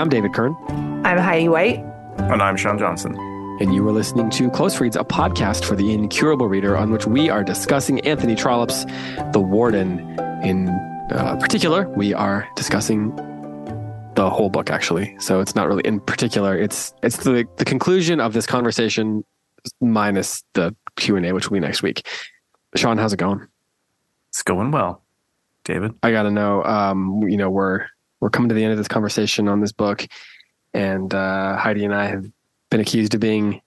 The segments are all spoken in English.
I'm David Kern. I'm Heidi White. And I'm Sean Johnson. And you are listening to Close Reads, a podcast for the incurable reader, on which we are discussing Anthony Trollope's The Warden. In uh, particular, we are discussing the whole book, actually. So it's not really in particular. It's it's the the conclusion of this conversation minus the Q and A, which will be next week. Sean, how's it going? It's going well, David. I got to know. Um, you know, we're we're coming to the end of this conversation on this book, and uh, Heidi and I have been accused of being,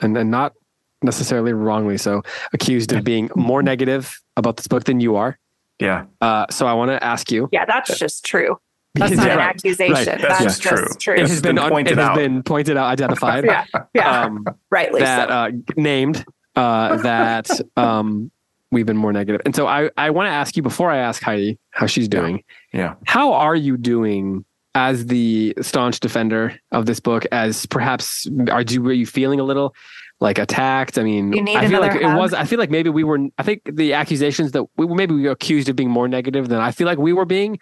and, and not necessarily wrongly so, accused of being more negative about this book than you are. Yeah. Uh, so I want to ask you. Yeah, that's just true. That's not an Right, accusation. right. That's That's, just just true. true. It has has been been, pointed it has out. been pointed out, identified. yeah, yeah, Um, rightly that so. uh, named uh, that um, we've been more negative. And so I, I want to ask you before I ask Heidi how she's doing. Yeah. How are you doing as the staunch defender of this book? As perhaps are you were you feeling a little like attacked? I mean, You need I feel like another it was. I feel like maybe we were. I think the accusations that we maybe we were accused of being more negative than I feel like we were being.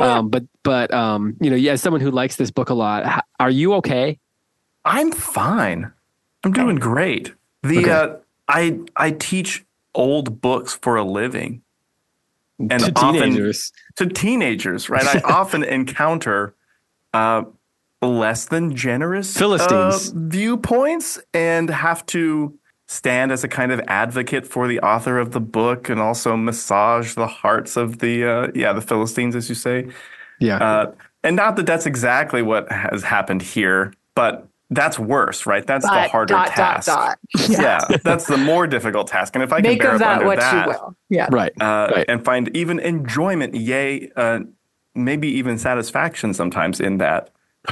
Um, but but um, you know, yeah, as someone who likes this book a lot, are you okay? I'm fine. I'm doing great. The Okay. uh, I I teach old books for a living. And to often- teenagers. To teenagers, right? I often encounter uh, less than generous Philistines. uh, viewpoints and have to stand as a kind of advocate for the author of the book and also massage the hearts of the uh, yeah the Philistines, as you say. Yeah. Uh, and not that that's exactly what has happened here, but that's worse, right? That's the harder dot, task. dot, dot. Yeah, that's the more difficult task. And if I can Make bear of up that under what that, you will. Yeah. right. uh, Right. and find even enjoyment, yay, uh, maybe even satisfaction sometimes in that,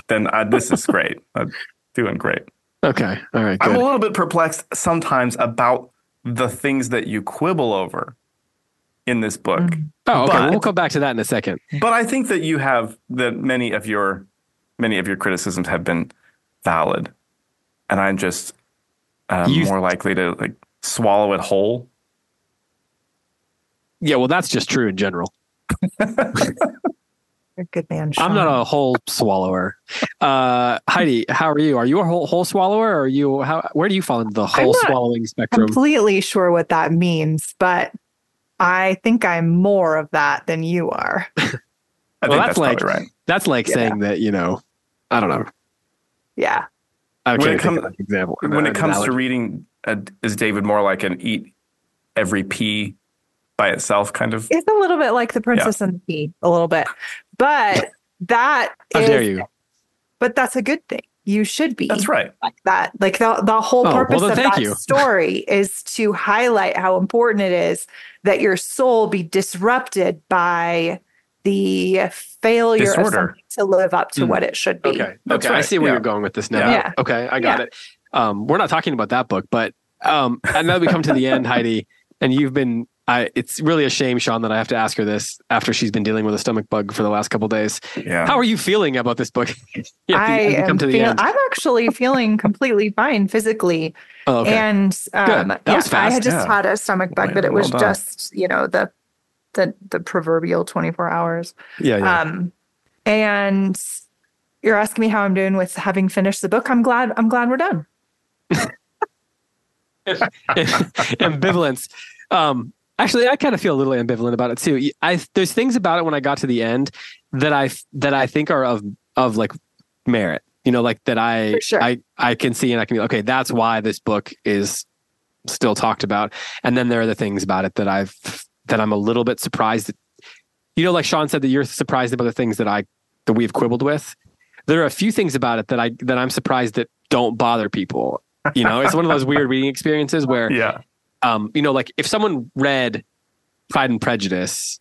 then uh, this is great. I'm doing great. Okay. All right. I'm a little bit perplexed sometimes about the things that you quibble over in this book. Oh, okay. But- we'll come back to that in a second. But I think that you have that many of your many of your criticisms have been valid, and I'm just uh, You- more likely to like swallow it whole. Yeah. Well, that's just true in general. You're a good man. Sean. I'm not a whole swallower. Uh, Heidi, how are you? Are you a whole whole swallower? Or are you how? Where do you fall into the whole not swallowing spectrum? completely sure what that means, but I think I'm more of that than you are. I Well, think that's that's, like- right. That's like Yeah. saying that you know. I don't know. Yeah. I When it think come- of example. When an it comes to reading, uh, is David more like an eat every pea by itself kind of? It's a little bit like the Princess and the Pea, a little bit. But that how is- dare you? but that's a good thing. You should be That's right. like that. Like the the whole Oh, well, purpose then of thank that you. story is to highlight how important it is that your soul be disrupted by the failure of Disorder. something to live up to Mm. what it should be. Okay. That's okay. I see where Yeah. you're going with this now. Yeah. Yeah. Okay. I got Yeah. it. Um, we're not talking about that book, but um, and now we come to the end, Heidi, and you've been. I, it's really a shame, Sean, that I have to ask her this after she's been dealing with a stomach bug for the last couple days. Yeah. How are you feeling about this book? Yeah, I am to the feel- I'm actually feeling completely fine physically. Oh, okay. And um, yeah, I had just Yeah. had a stomach bug, Well- but it was well just, you know, the the the proverbial 24 hours. yeah, yeah. Um, and you're asking me how I'm doing with having finished the book. I'm glad. I'm glad we're done. ambivalence. Um, actually, I kind of feel a little ambivalent about it too. I there's things about it when I got to the end that I that I think are of of like merit. You know, like that I sure. I I can see and I can be okay. That's why this book is still talked about. And then there are the things about it that I've that I'm a little bit surprised. That, you know, like Sean said that you're surprised about the things that I that we've quibbled with. There are a few things about it that I that I'm surprised that don't bother people. You know, it's one of those weird reading experiences where Yeah. um, you know, like if someone read Pride and Prejudice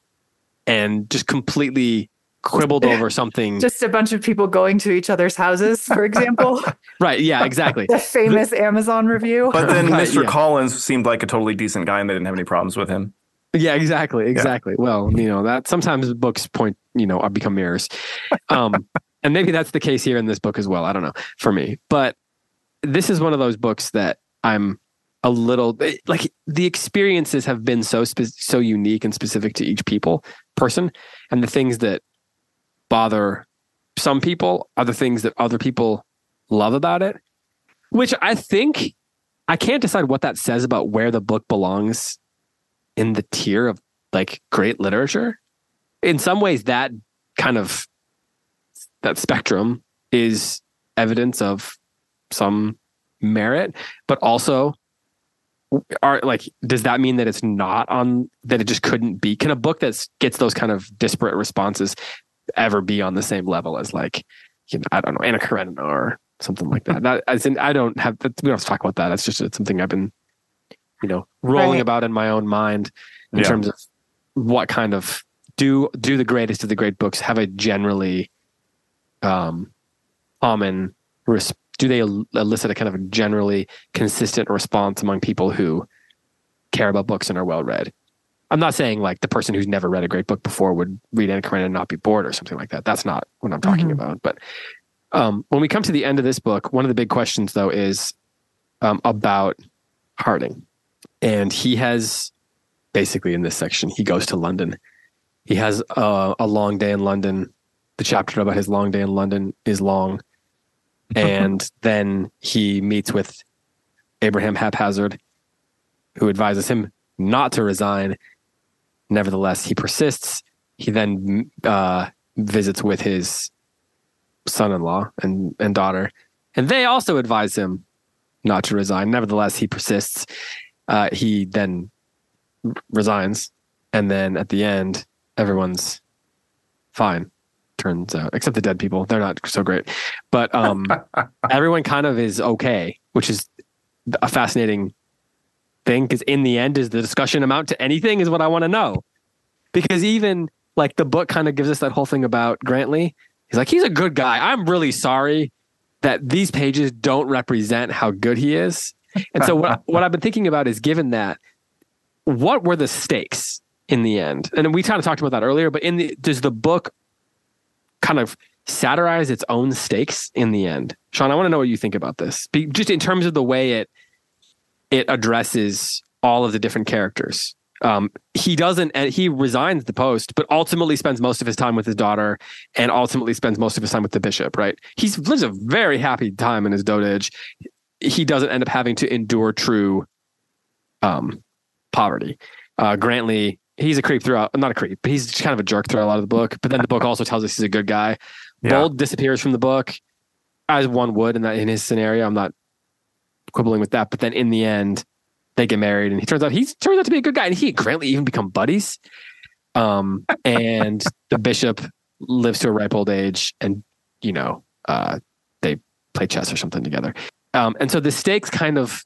and just completely quibbled over something, Just a bunch of people going to each other's houses, for example. right? Yeah, exactly. the famous Amazon review. But then Mr. yeah. Collins seemed like a totally decent guy and they didn't have any problems with him. Yeah, exactly, exactly. Well, you know that sometimes books point, you know, are become mirrors, um, and maybe that's the case here in this book as well. I don't know for me, but this is one of those books that I'm a little like the experiences have been so spe- so unique and specific to each people person, and the things that bother some people are the things that other people love about it, which I think I can't decide what that says about where the book belongs in the tier of like great literature. In some ways, that kind of that spectrum is evidence of some merit, but also are like does that mean that it's not on that it just couldn't be can a book that gets those kind of disparate responses ever be on the same level as like you know i don't know anna karenina or something like that that as in i don't have we don't have to talk about that it's just it's something i've been you know rolling right. about in my own mind in yeah. terms of what kind of do do the greatest of the great books have a generally um common res- do they elicit a kind of a generally consistent response among people who care about books and are well read? I'm not saying like the person who's never read a great book before would read Anna Karenina and not be bored or something like that. That's not what I'm talking mm-hmm. about. But um, when we come to the end of this book, one of the big questions though is um, about Harding, and he has basically in this section he goes to London. He has a, a long day in London. The chapter about his long day in London is long and then he meets with Abraham Haphazard, who advises him not to resign. Nevertheless, he persists. He then uh, visits with his son-in-law and, and daughter, and they also advise him not to resign. Nevertheless, he persists. Uh, he then resigns, and then at the end, everyone's fine turns out, except the dead people. They're not so great. But um, everyone kind of is okay, which is a fascinating thing because in the end, does the discussion amount to anything? Is what I want to know. Because even like the book kind of gives us that whole thing about Grantly. He's like, he's a good guy. I'm really sorry that these pages don't represent how good he is. And so what what I've been thinking about is given that, what were the stakes in the end? And we kind of talked about that earlier, but in the does the book kind of satirize its own stakes in the end. Sean, I want to know what you think about this. Be, just in terms of the way it it addresses all of the different characters. Um, he doesn't, and he resigns the post, but ultimately spends most of his time with his daughter, and ultimately spends most of his time with the bishop. Right? He lives a very happy time in his dotage. He doesn't end up having to endure true um, poverty. Uh, Grantly he's a creep throughout. Not a creep, but he's kind of a jerk throughout a lot of the book. But then the book also tells us he's a good guy. Yeah. Bold disappears from the book, as one would in that in his scenario. I'm not quibbling with that. But then in the end, they get married, and he turns out he turns out to be a good guy, and he and Grantly even become buddies. Um, and the bishop lives to a ripe old age, and you know, uh, they play chess or something together. Um, and so the stakes kind of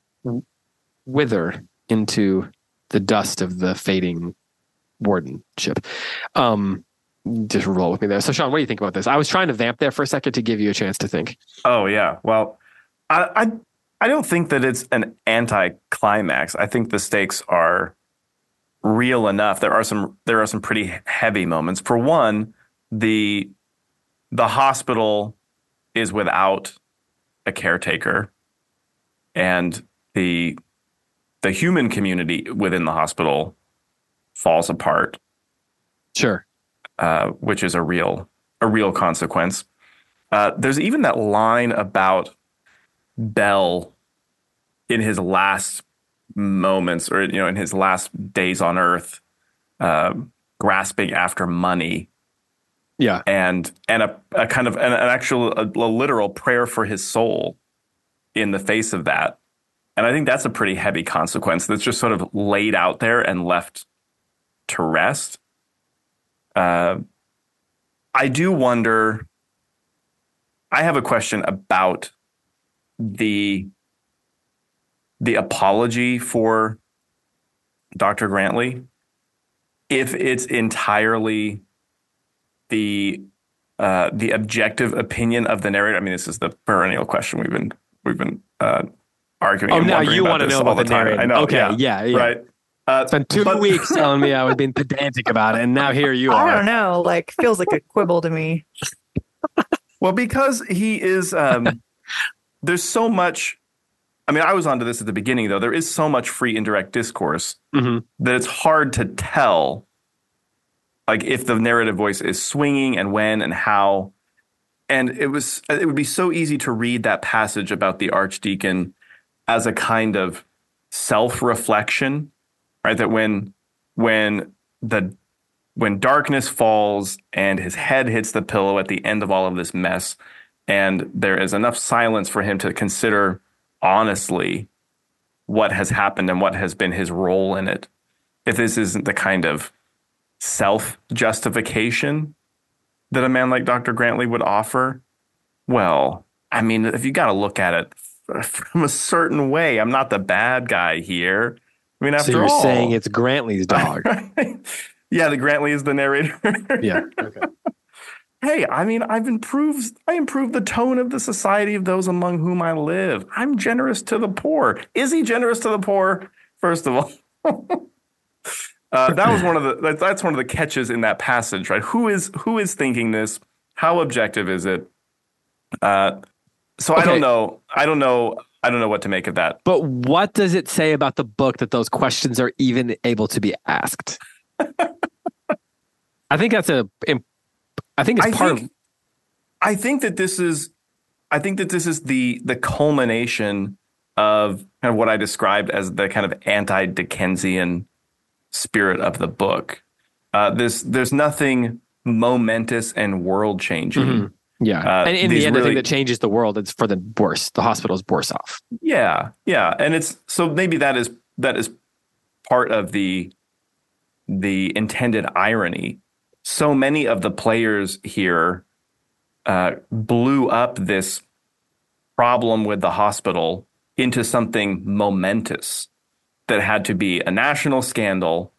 wither into the dust of the fading wardenship. Um, just roll with me there. So, Sean, what do you think about this? I was trying to vamp there for a second to give you a chance to think. Oh yeah, well, I I, I don't think that it's an anti-climax. I think the stakes are real enough. There are some there are some pretty heavy moments. For one, the the hospital is without a caretaker, and the the human community within the hospital falls apart. Sure. Uh, which is a real a real consequence. Uh, there's even that line about Bell in his last moments, or you know, in his last days on Earth, uh, grasping after money. Yeah, and and a, a kind of an, an actual a, a literal prayer for his soul in the face of that. And I think that's a pretty heavy consequence that's just sort of laid out there and left to rest. Uh, I do wonder. I have a question about the the apology for Dr. Grantley. If it's entirely the uh, the objective opinion of the narrator. I mean, this is the perennial question we've been we've been uh, arguing. Oh, now you want to know about the, the narrator? I know. Okay, yeah, yeah, yeah. right. Uh, Spent two but, weeks telling me I was being pedantic about it, and now here you are. I don't know. Like, feels like a quibble to me. well, because he is. Um, there's so much. I mean, I was onto this at the beginning, though. There is so much free indirect discourse mm-hmm. that it's hard to tell, like if the narrative voice is swinging and when and how. And it was it would be so easy to read that passage about the archdeacon as a kind of self-reflection, right? That when when the when darkness falls and his head hits the pillow at the end of all of this mess, and there is enough silence for him to consider honestly what has happened and what has been his role in it. If this isn't the kind of self justification that a man like Dr. Grantly would offer, well, I mean, if you got to look at it from a certain way, I'm not the bad guy here. I mean, after so you're all, saying it's Grantly's dog. yeah, the Grantley is the narrator. yeah. Okay. hey, I mean, I've improved. I improved the tone of the society of those among whom I live. I'm generous to the poor. Is he generous to the poor? First of all. Uh, that was one of the that's one of the catches in that passage, right? Who is who is thinking this? How objective is it? Uh, so okay. I don't know. I don't know. I don't know what to make of that. But what does it say about the book that those questions are even able to be asked? I think that's a. I think it's I part think, of. I think that this is. I think that this is the the culmination of kind of what I described as the kind of anti Dickensian spirit of the book. Uh, there's there's nothing momentous and world changing. Mm-hmm. Yeah, uh, and in the end, really, the thing that changes the world it's for the worse. The hospital's worse off. Yeah, yeah, and it's so maybe that is that is part of the the intended irony. So many of the players here uh, blew up this problem with the hospital into something momentous that had to be a national scandal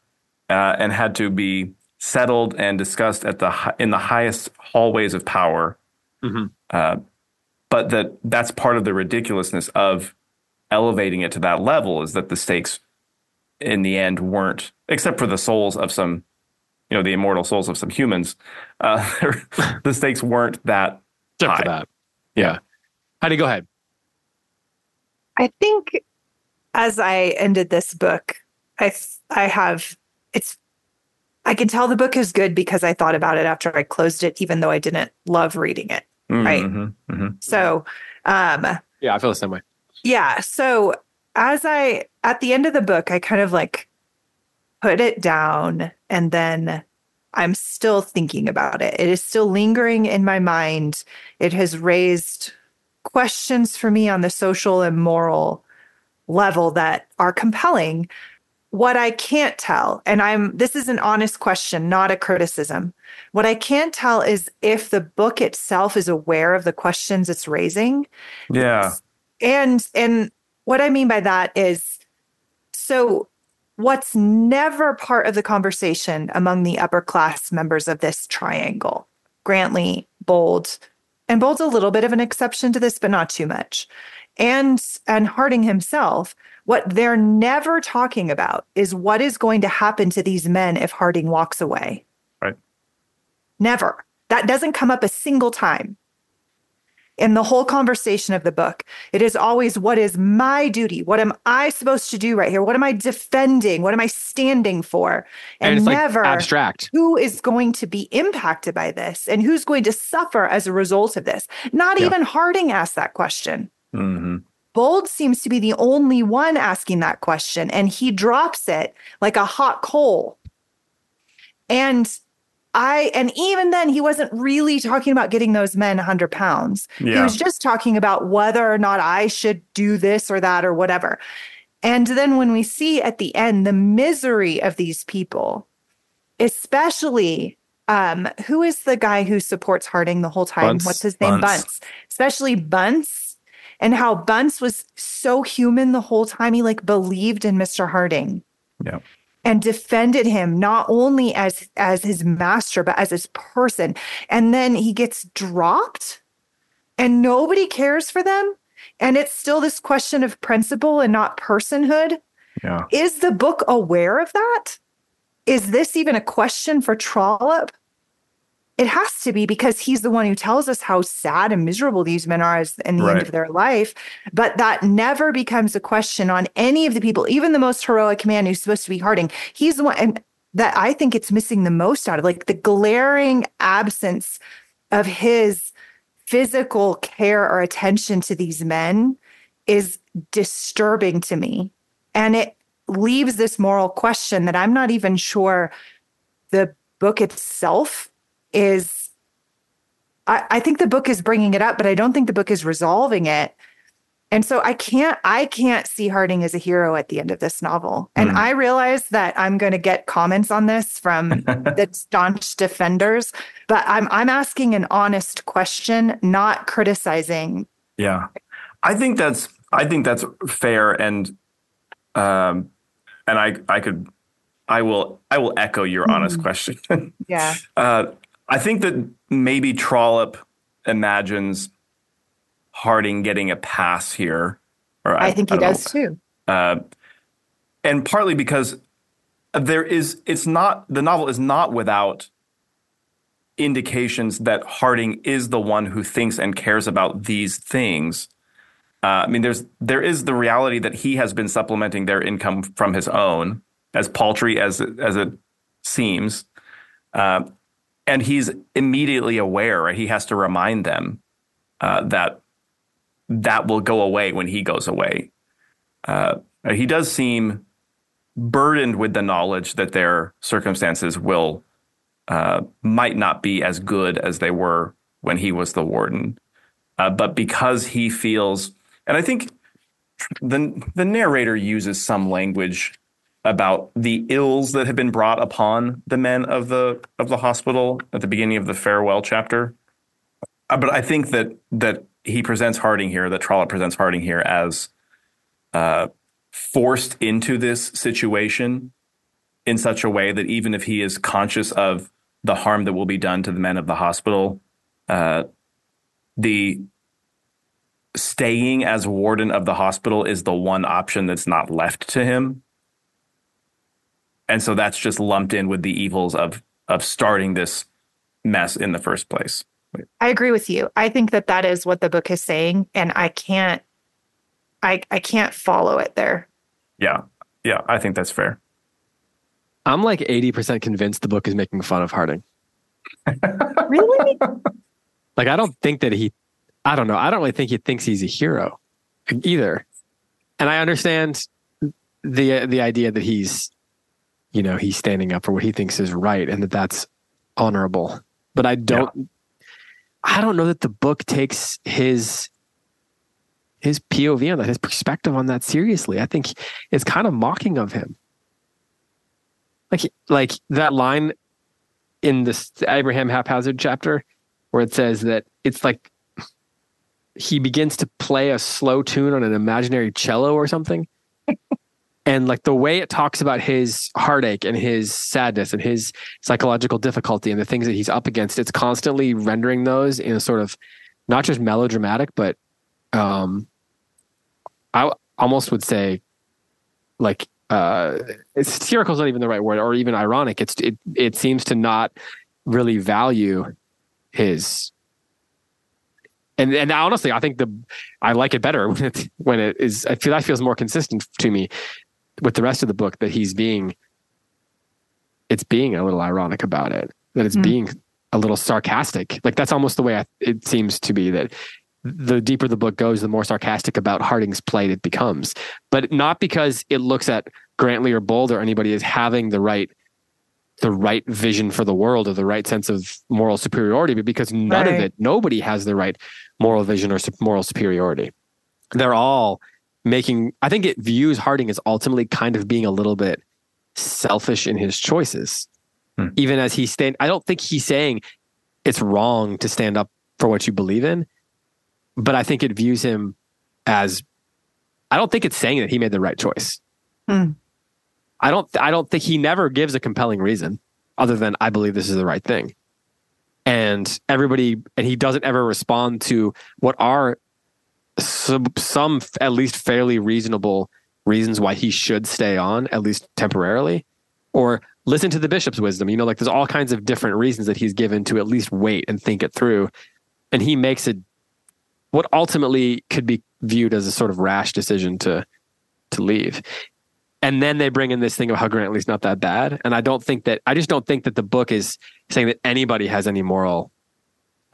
uh, and had to be settled and discussed at the in the highest hallways of power. Mm-hmm. Uh, but that that's part of the ridiculousness of elevating it to that level is that the stakes in the end weren't, except for the souls of some, you know, the immortal souls of some humans, uh, the stakes weren't that except high. for that. Yeah. Heidi, go ahead. I think as I ended this book, I I have it's I can tell the book is good because I thought about it after I closed it, even though I didn't love reading it. Mm-hmm, right. Mm-hmm, mm-hmm. So um Yeah, I feel the same way. Yeah. So as I at the end of the book, I kind of like put it down and then I'm still thinking about it. It is still lingering in my mind. It has raised questions for me on the social and moral level that are compelling. What I can't tell, and I'm this is an honest question, not a criticism. What I can't tell is if the book itself is aware of the questions it's raising. Yeah. And and what I mean by that is so what's never part of the conversation among the upper class members of this triangle Grantly, Bold, and Bold's a little bit of an exception to this, but not too much and and Harding himself, what they're never talking about is what is going to happen to these men if Harding walks away. Right. Never. That doesn't come up a single time. In the whole conversation of the book, it is always what is my duty? What am I supposed to do right here? What am I defending? What am I standing for? And, and never like abstract. Who is going to be impacted by this and who's going to suffer as a result of this? Not yeah. even Harding asked that question. Mm-hmm. Bold seems to be the only one asking that question, and he drops it like a hot coal. And I, and even then, he wasn't really talking about getting those men 100 pounds. Yeah. He was just talking about whether or not I should do this or that or whatever. And then when we see at the end the misery of these people, especially um, who is the guy who supports Harding the whole time? Bunce. What's his name? Bunce. Bunce. Especially Bunce and how Bunce was so human the whole time. He like believed in Mr. Harding. Yeah. And defended him not only as as his master, but as his person. And then he gets dropped and nobody cares for them. And it's still this question of principle and not personhood. Yeah. Is the book aware of that? Is this even a question for Trollope? It has to be because he's the one who tells us how sad and miserable these men are as in the right. end of their life. But that never becomes a question on any of the people, even the most heroic man who's supposed to be Harding. He's the one and that I think it's missing the most out of like the glaring absence of his physical care or attention to these men is disturbing to me. And it leaves this moral question that I'm not even sure the book itself is. I, I think the book is bringing it up, but I don't think the book is resolving it. And so I can't I can't see Harding as a hero at the end of this novel. And mm. I realize that I'm going to get comments on this from the staunch defenders, but I'm I'm asking an honest question, not criticizing. Yeah. I think that's I think that's fair and um and I I could I will I will echo your mm. honest question. yeah. Uh I think that maybe Trollope imagines Harding getting a pass here. Or I, I think he I does know. too. Uh, and partly because there is, it's not, the novel is not without indications that Harding is the one who thinks and cares about these things. Uh, I mean, there's there is the reality that he has been supplementing their income from his own, as paltry as as it seems, uh, and he's immediately aware. Right? He has to remind them uh, that that will go away when he goes away. Uh, he does seem burdened with the knowledge that their circumstances will uh, might not be as good as they were when he was the warden. Uh, but because he feels, and I think the the narrator uses some language about the ills that have been brought upon the men of the of the hospital at the beginning of the farewell chapter. Uh, but I think that that he presents Harding here, that Trollope presents Harding here as uh, forced into this situation in such a way that even if he is conscious of the harm that will be done to the men of the hospital, uh, the staying as warden of the hospital is the one option that's not left to him. And so that's just lumped in with the evils of of starting this mess in the first place. I agree with you. I think that that is what the book is saying, and I can't, I I can't follow it there. Yeah, yeah, I think that's fair. I'm like 80% convinced the book is making fun of Harding. really? Like, I don't think that he, I don't know. I don't really think he thinks he's a hero either. And I understand the the idea that he's, you know, he's standing up for what he thinks is right and that that's honorable. But I don't yeah. I don't know that the book takes his his POV on that, his perspective on that seriously. I think it's kind of mocking of him. Like like that line in this Abraham haphazard chapter where it says that it's like he begins to play a slow tune on an imaginary cello or something and like the way it talks about his heartache and his sadness and his psychological difficulty and the things that he's up against it's constantly rendering those in a sort of not just melodramatic but um i almost would say like uh satirical is not even the right word or even ironic it's it it seems to not really value his and and honestly, I think the I like it better when it when it is. I feel that feels more consistent to me with the rest of the book that he's being it's being a little ironic about it that it's mm. being a little sarcastic like that's almost the way I, it seems to be that the deeper the book goes the more sarcastic about harding's plight it becomes but not because it looks at grantly or bold or anybody as having the right the right vision for the world or the right sense of moral superiority but because none right. of it nobody has the right moral vision or moral superiority they're all making I think it views Harding as ultimately kind of being a little bit selfish in his choices. Hmm. Even as he stand I don't think he's saying it's wrong to stand up for what you believe in, but I think it views him as I don't think it's saying that he made the right choice. Hmm. I don't I don't think he never gives a compelling reason other than I believe this is the right thing. And everybody and he doesn't ever respond to what are some, some at least fairly reasonable reasons why he should stay on at least temporarily. Or listen to the bishop's wisdom you know like there's all kinds of different reasons that he's given to at least wait and think it through. And he makes it what ultimately could be viewed as a sort of rash decision to to leave. And then they bring in this thing of how Grantly's not that bad. And I don't think that I just don't think that the book is saying that anybody has any moral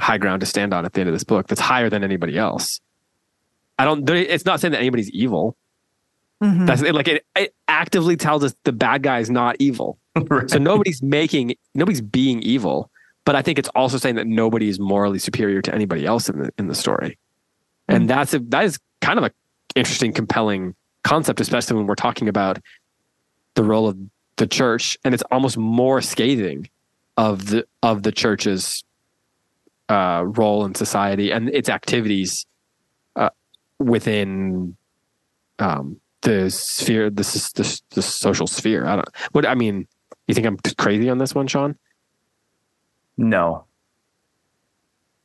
high ground to stand on at the end of this book that's higher than anybody else. I don't. It's not saying that anybody's evil. Mm-hmm. That's like it, it, actively tells us the bad guy is not evil. right. So nobody's making nobody's being evil. But I think it's also saying that nobody is morally superior to anybody else in the in the story, mm-hmm. and that's a, that is kind of a interesting, compelling concept, especially when we're talking about the role of the church, and it's almost more scathing of the of the church's uh, role in society and its activities within um, the sphere, the, the, the social sphere. I don't. What I mean, you think I'm crazy on this one, Sean? No.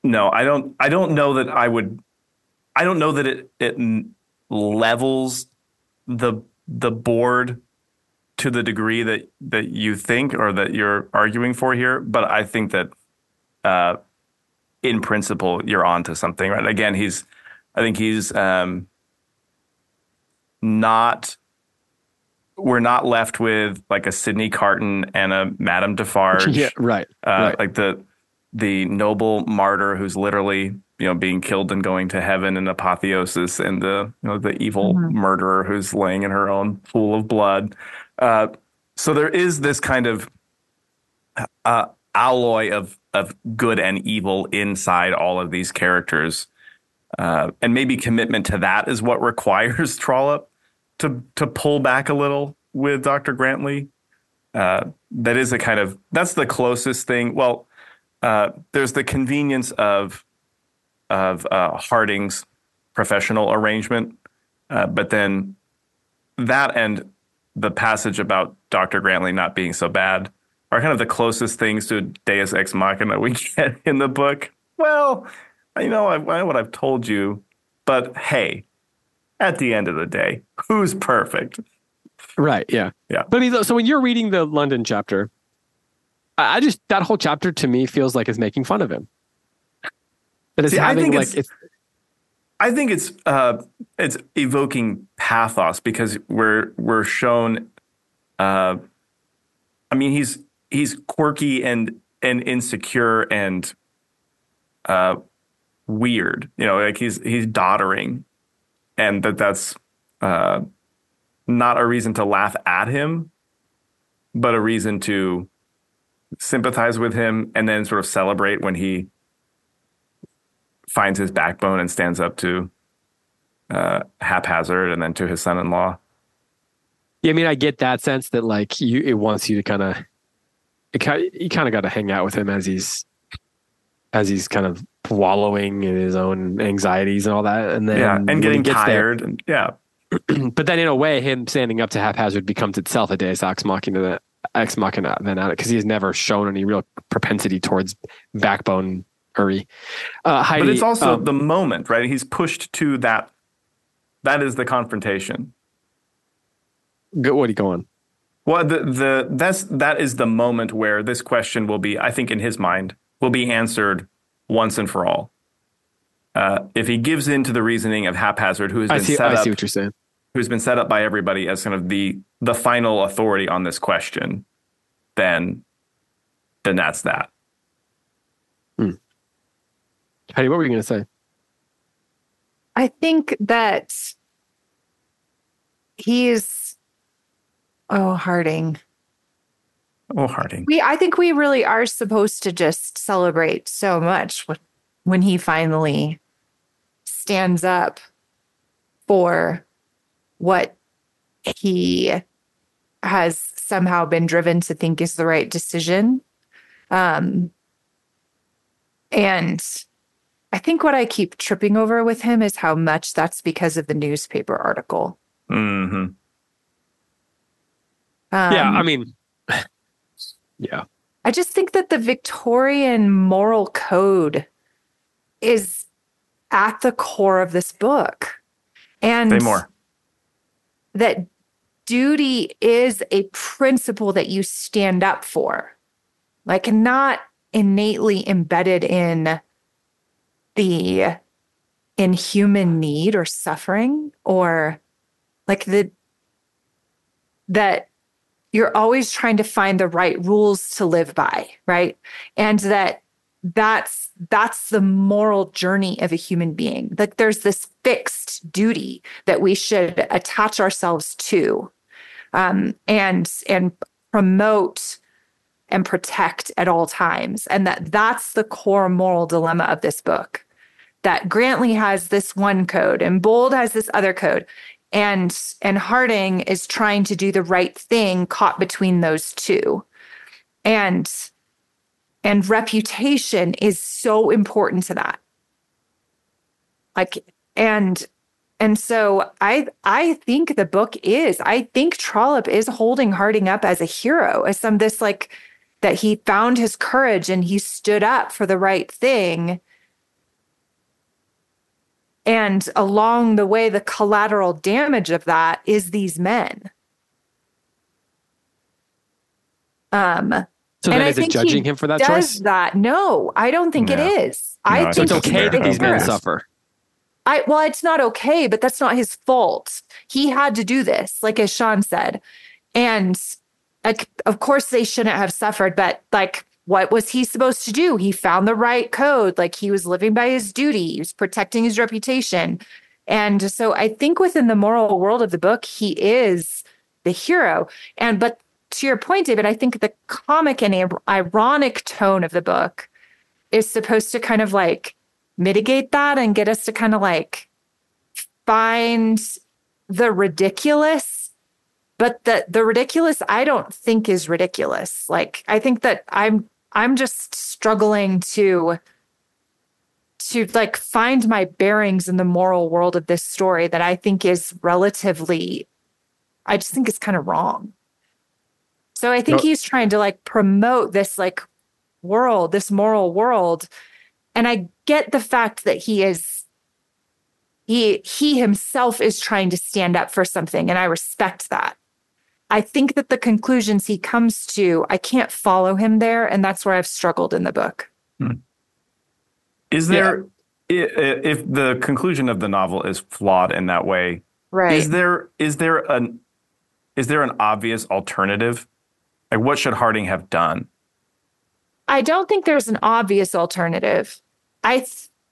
No, I don't. I don't know that I would. I don't know that it it levels the the board to the degree that that you think or that you're arguing for here. But I think that, uh, in principle, you're onto something, right? Again, he's. I think he's um, not we're not left with like a Sidney Carton and a Madame Defarge. Yeah, right, uh, right. Like the the noble martyr who's literally you know being killed and going to heaven in apotheosis, and the you know the evil mm-hmm. murderer who's laying in her own pool of blood. Uh, so there is this kind of uh, alloy of of good and evil inside all of these characters, uh, and maybe commitment to that is what requires Trollope to to pull back a little with Dr. Grantly. Uh, that is a kind of that's the closest thing. Well, uh, there's the convenience of of uh, Harding's professional arrangement, uh, but then that and the passage about Dr. Grantly not being so bad are kind of the closest things to Deus ex machina we get in the book. Well, I know I, I know what I've told you, but hey, at the end of the day, who's perfect? Right. Yeah. Yeah. But I mean, so when you're reading the London chapter, I just that whole chapter to me feels like it's making fun of him. That it's See, having like it's, it's, I think it's uh, it's evoking pathos because we're we're shown. Uh, I mean, he's he's quirky and and insecure and uh, weird. You know, like he's he's doddering, and that that's uh, not a reason to laugh at him, but a reason to sympathize with him and then sort of celebrate when he finds his backbone and stands up to uh, haphazard and then to his son-in-law. Yeah, I mean, I get that sense that like you, it wants you to kind of, you kind of got to hang out with him as he's, as he's kind of wallowing in his own anxieties and all that, and then yeah, and getting tired, there, and, yeah. but then in a way, him standing up to haphazard becomes itself a Deus ex machina, ex machina then because he has never shown any real propensity towards backbone hurry. Uh, Heidi, but it's also um, the moment, right? He's pushed to that. That is the confrontation. Go, what are you going? Well, the the that's that is the moment where this question will be, I think, in his mind, will be answered once and for all. Uh, if he gives in to the reasoning of haphazard, who has been see, set I up, see what you're saying. who's been set up by everybody as kind of the the final authority on this question, then then that's that. Hmm. Heidi, what were you going to say? I think that he's oh Harding. Oh, Harding. We, I think we really are supposed to just celebrate so much when he finally stands up for what he has somehow been driven to think is the right decision. Um, and I think what I keep tripping over with him is how much that's because of the newspaper article. Mm-hmm. Um, yeah, I mean, yeah. I just think that the Victorian moral code is at the core of this book. And Say more. that duty is a principle that you stand up for, like not innately embedded in the inhuman need or suffering or like the that you're always trying to find the right rules to live by, right? And that that's that's the moral journey of a human being. Like there's this fixed duty that we should attach ourselves to um, and and promote and protect at all times. And that that's the core moral dilemma of this book. That Grantly has this one code and Bold has this other code and and Harding is trying to do the right thing caught between those two. And and reputation is so important to that. Like and and so i i think the book is i think trollope is holding harding up as a hero as some this like that he found his courage and he stood up for the right thing and along the way the collateral damage of that is these men um so then is it judging him for that does choice? That no, I don't think it is. No, I think so it's okay that these men suffer. I well, it's not okay, but that's not his fault. He had to do this, like as Sean said, and like, of course they shouldn't have suffered. But like, what was he supposed to do? He found the right code. Like he was living by his duty. He was protecting his reputation, and so I think within the moral world of the book, he is the hero. And but to your point, David, I think the comic and ironic tone of the book is supposed to kind of like mitigate that and get us to kind of like find the ridiculous but the the ridiculous i don't think is ridiculous like i think that i'm i'm just struggling to to like find my bearings in the moral world of this story that i think is relatively i just think it's kind of wrong so I think no. he's trying to like promote this like world, this moral world. And I get the fact that he is he he himself is trying to stand up for something and I respect that. I think that the conclusions he comes to, I can't follow him there and that's where I've struggled in the book. Hmm. Is there yeah. if the conclusion of the novel is flawed in that way, right. is there is there an is there an obvious alternative like, what should Harding have done? I don't think there's an obvious alternative. I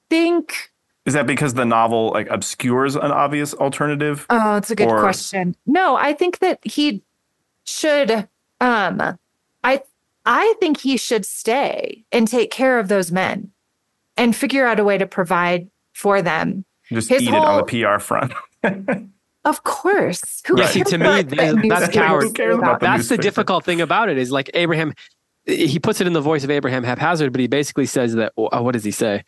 think. Is that because the novel like obscures an obvious alternative? Oh, it's a good or... question. No, I think that he should. Um, I I think he should stay and take care of those men, and figure out a way to provide for them. Just His eat whole... it on the PR front. Of course. Who yeah, see, to me, that's coward. That's the difficult thing about it is like Abraham, he puts it in the voice of Abraham haphazard, but he basically says that, oh, what does he say?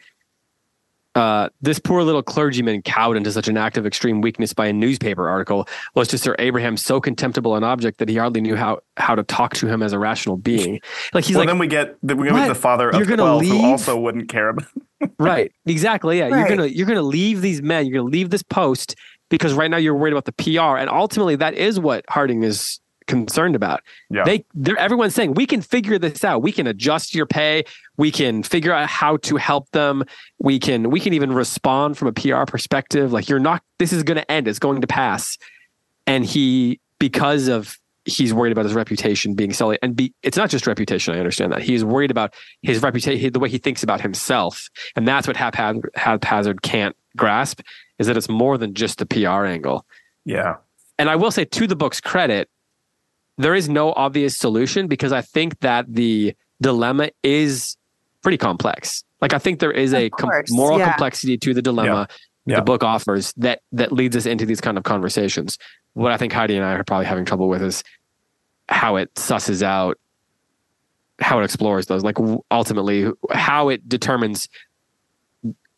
Uh, this poor little clergyman cowed into such an act of extreme weakness by a newspaper article was to Sir Abraham so contemptible an object that he hardly knew how how to talk to him as a rational being. Like he's well, like, then we get we get the father of twelve leave? who also wouldn't care about. right, exactly. Yeah, right. you're gonna you're gonna leave these men. You're gonna leave this post because right now you're worried about the PR, and ultimately that is what Harding is concerned about. Yeah. They they're everyone's saying we can figure this out. We can adjust your pay. We can figure out how to help them. We can we can even respond from a PR perspective. Like you're not this is going to end. It's going to pass. And he because of he's worried about his reputation being sullied and be it's not just reputation i understand that he's worried about his reputation the way he thinks about himself and that's what haphazard, haphazard can't grasp is that it's more than just the PR angle. Yeah. And I will say to the book's credit, there is no obvious solution because I think that the dilemma is pretty complex. Like I think there is a com- moral yeah. complexity to the dilemma yeah. Yeah. the book offers that that leads us into these kind of conversations. What I think Heidi and I are probably having trouble with is how it susses out how it explores those like ultimately how it determines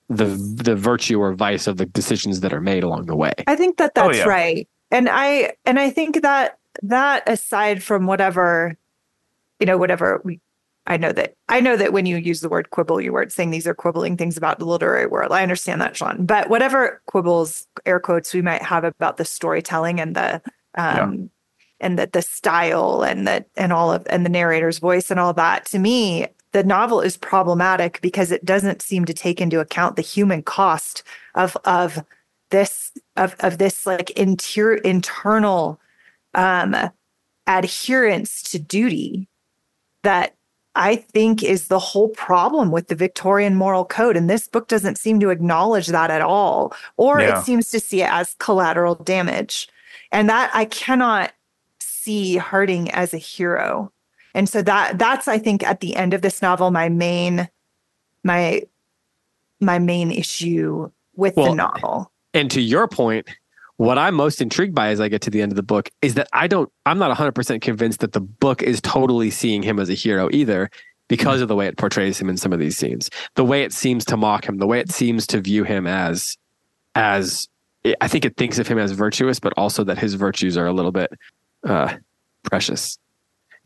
the the virtue or vice of the decisions that are made along the way. I think that oh, that's oh, yeah. right. And I and I think that that aside from whatever you know whatever we I know that I know that when you use the word quibble, you weren't saying these are quibbling things about the literary world. I understand that, Sean. But whatever quibbles, air quotes, we might have about the storytelling and the um, yeah. and the the style and the and all of and the narrator's voice and all that, to me, the novel is problematic because it doesn't seem to take into account the human cost of of this of of this like inter- internal um adherence to duty that I think is the whole problem with the Victorian moral code. And this book doesn't seem to acknowledge that at all, or yeah. it seems to see it as collateral damage. And that I cannot see Harding as a hero. And so that that's I think at the end of this novel my main my my main issue with well, the novel. And to your point, what I'm most intrigued by as I get to the end of the book is that I don't, I'm not 100% convinced that the book is totally seeing him as a hero either because of the way it portrays him in some of these scenes. The way it seems to mock him, the way it seems to view him as, as, I think it thinks of him as virtuous, but also that his virtues are a little bit uh, precious.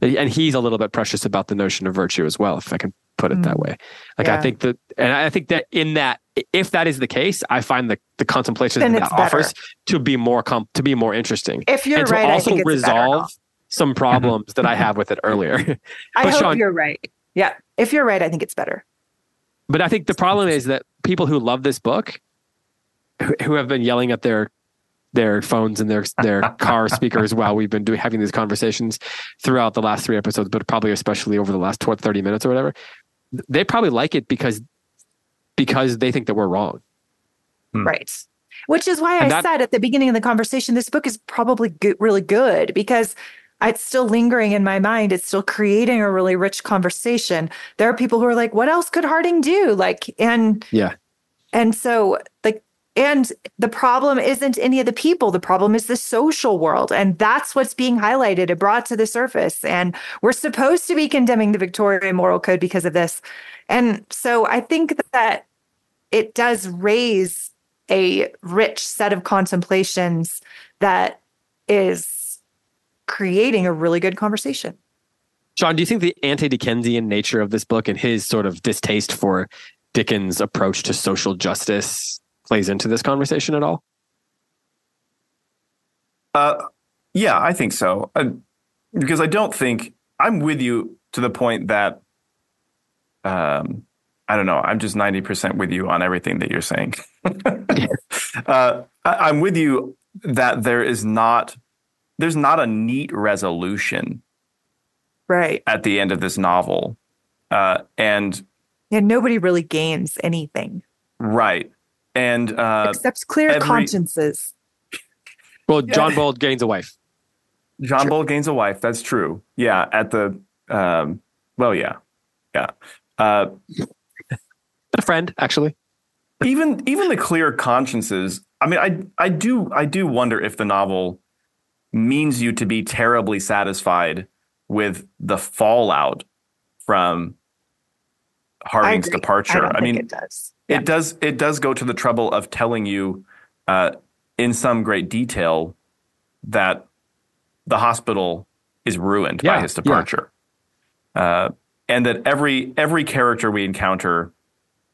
And he's a little bit precious about the notion of virtue as well, if I can put it mm. that way. Like yeah. I think that, and I think that in that, if that is the case, I find the the contemplations that, that offers to be more com- to be more interesting. If you're and right, to also resolve some problems that I have with it earlier. I hope Sean, you're right. Yeah, if you're right, I think it's better. But I think the problem is that people who love this book, who, who have been yelling at their their phones and their their car speakers while we've been doing having these conversations throughout the last three episodes, but probably especially over the last 20, 30 minutes or whatever they probably like it because because they think that we're wrong. Hmm. Right. Which is why and I that, said at the beginning of the conversation, this book is probably good, really good because it's still lingering in my mind. It's still creating a really rich conversation. There are people who are like, what else could Harding do? Like, and yeah. And so, like, and the problem isn't any of the people. The problem is the social world. And that's what's being highlighted and brought to the surface. And we're supposed to be condemning the Victorian moral code because of this. And so I think that it does raise a rich set of contemplations that is creating a really good conversation. Sean, do you think the anti Dickensian nature of this book and his sort of distaste for Dickens' approach to social justice plays into this conversation at all? Uh, yeah, I think so. Uh, because I don't think I'm with you to the point that um, I don't know. I'm just 90% with you on everything that you're saying. uh, I, am with you that there is not there's not a neat resolution right at the end of this novel. Uh, and yeah, nobody really gains anything. Right and uh, except clear every, consciences. Well, John yeah. Bold gains a wife. John true. Bold gains a wife. That's true. Yeah, at the um, well, yeah, yeah. Uh, a friend, actually. even even the clear consciences. I mean, I I do I do wonder if the novel means you to be terribly satisfied with the fallout from Harding's departure. I, I mean, it does. Yeah. It does. It does go to the trouble of telling you uh, in some great detail that the hospital is ruined yeah, by his departure, yeah. uh, and that every every character we encounter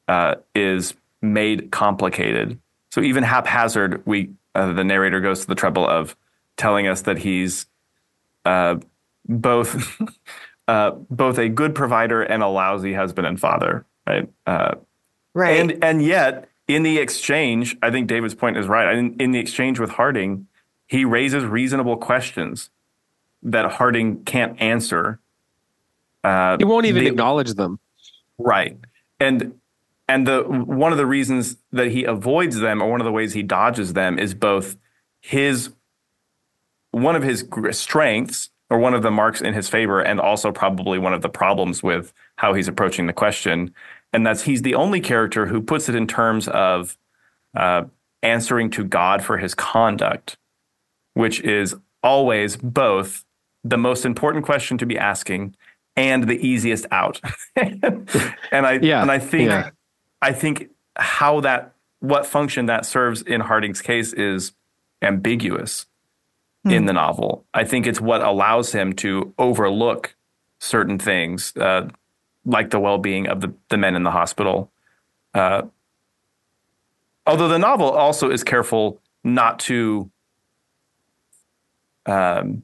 uh, is made complicated. So even Haphazard, we uh, the narrator goes to the trouble of telling us that he's uh, both uh, both a good provider and a lousy husband and father, right? Right. And and yet in the exchange, I think David's point is right. In, in the exchange with Harding, he raises reasonable questions that Harding can't answer. Uh, he won't even they, acknowledge them. Right. And and the one of the reasons that he avoids them or one of the ways he dodges them is both his one of his strengths or one of the marks in his favor and also probably one of the problems with how he's approaching the question and that's he's the only character who puts it in terms of uh, answering to God for his conduct, which is always both the most important question to be asking and the easiest out. and I yeah, and I think yeah. I think how that what function that serves in Harding's case is ambiguous mm. in the novel. I think it's what allows him to overlook certain things. Uh, like the well-being of the, the men in the hospital. Uh, although the novel also is careful not to um,